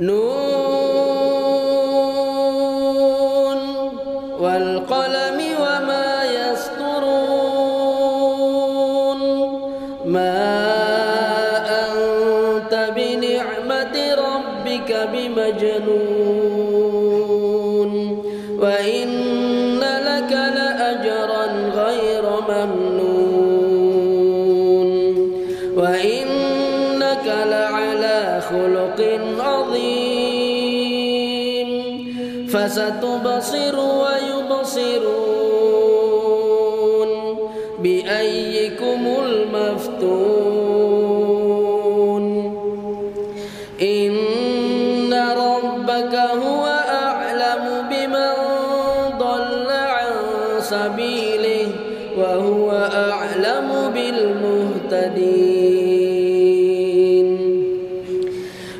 نون والقلم وما يسطرون ما أنت بنعمة ربك بمجنون وإن لك لأجرا غير ممنون فستبصر ويبصرون بأيكم المفتون إن ربك هو أعلم بمن ضل عن سبيله وهو أعلم بالمهتدين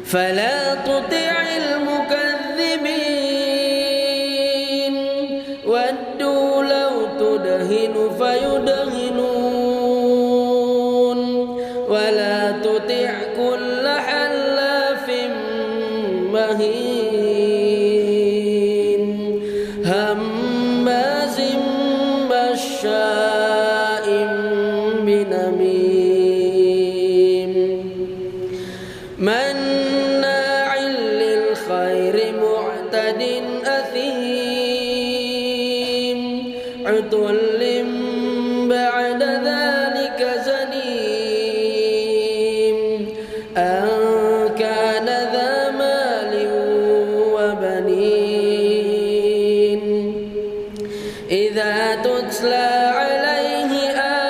فلا تطع المكذبين تدهن فيدهنون ولا تطع كل حلاف مهين هماز مشاء أن كان ذا مال وبنين. إذا تتلى عليه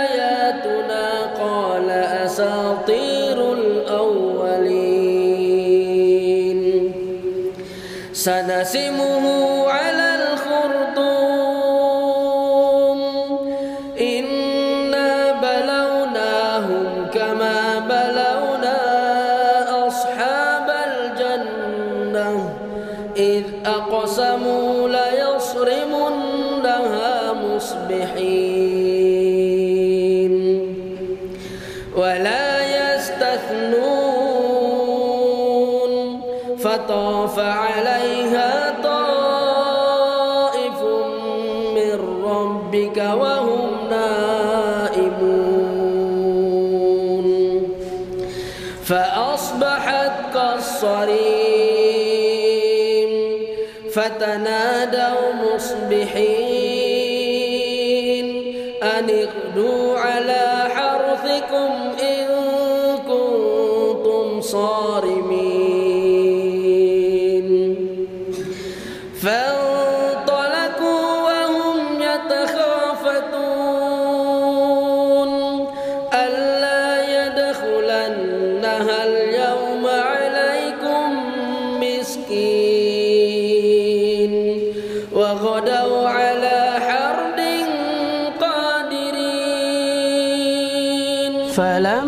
آياتنا قال أساطير الأولين. سنسمه على الخرطوم. فطاف عليها طائف من ربك وهم نائمون. فأصبحت كالصريم فتنادوا مصبحين أن اغدوا على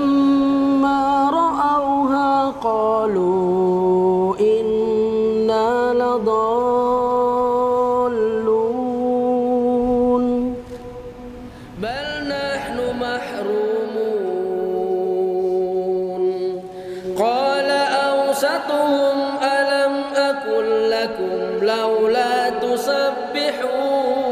فلما رأوها قالوا إنا لضالون. بل نحن محرومون. قال أوسطهم ألم أكن لكم لولا تسبحون.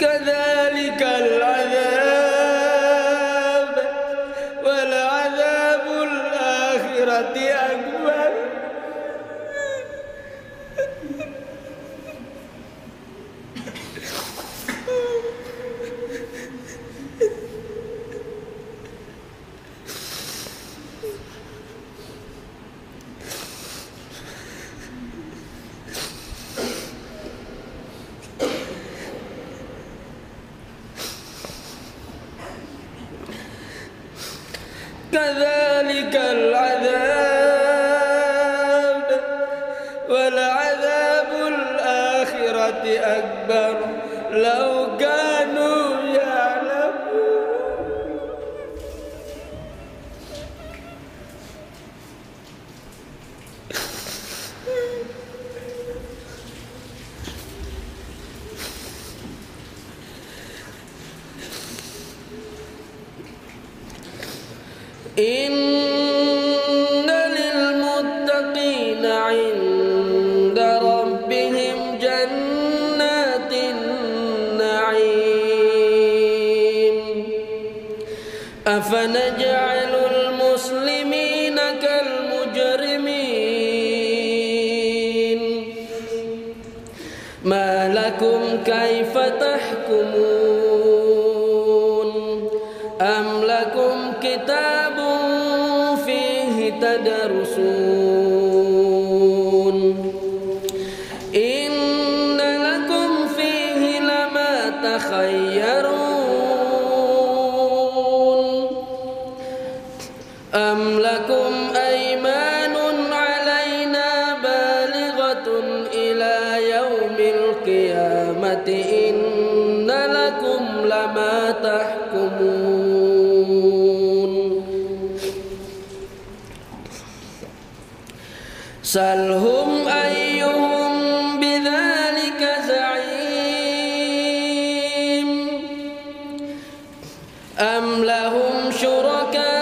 كذلك العذاب ولعذاب الآخرة أكبر كذلك العذاب ولعذاب الآخرة أكبر. أفنجعل المسلمين كالمجرمين؟ ما لكم كيف تحكمون؟ أم لكم كتاب فيه تدرسون؟ القيامة إن لكم لما تحكمون. سلهم أيهم بذلك زعيم أم لهم شركاء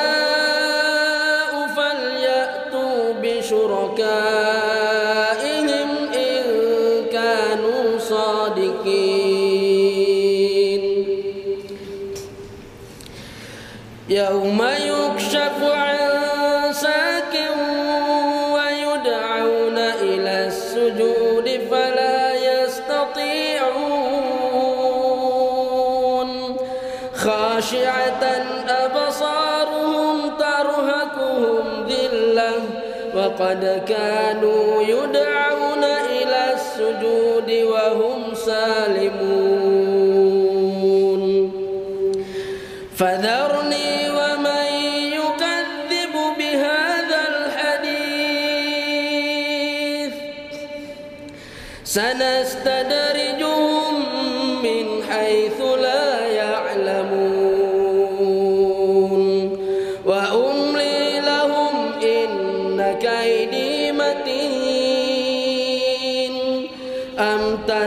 وقد كانوا يدعون إلى السجود وهم سالمون. فذرني ومن يكذب بهذا الحديث. سنستدرجهم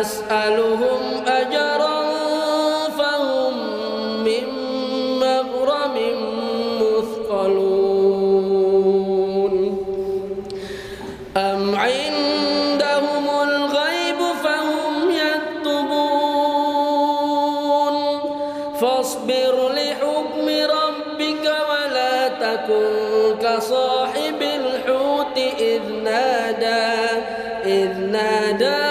أم تسألهم أجرا فهم من مغرم مثقلون. أم عندهم الغيب فهم يكتبون. فاصبر لحكم ربك ولا تكن كصاحب الحوت إذ نادى إذ نادى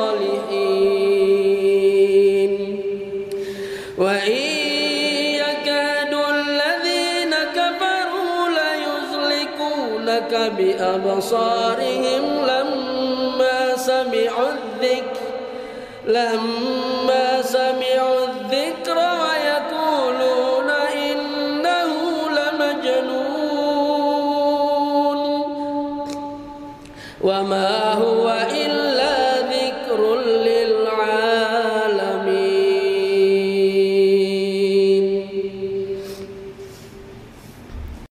بأبصارهم لما سمعوا الذكر لما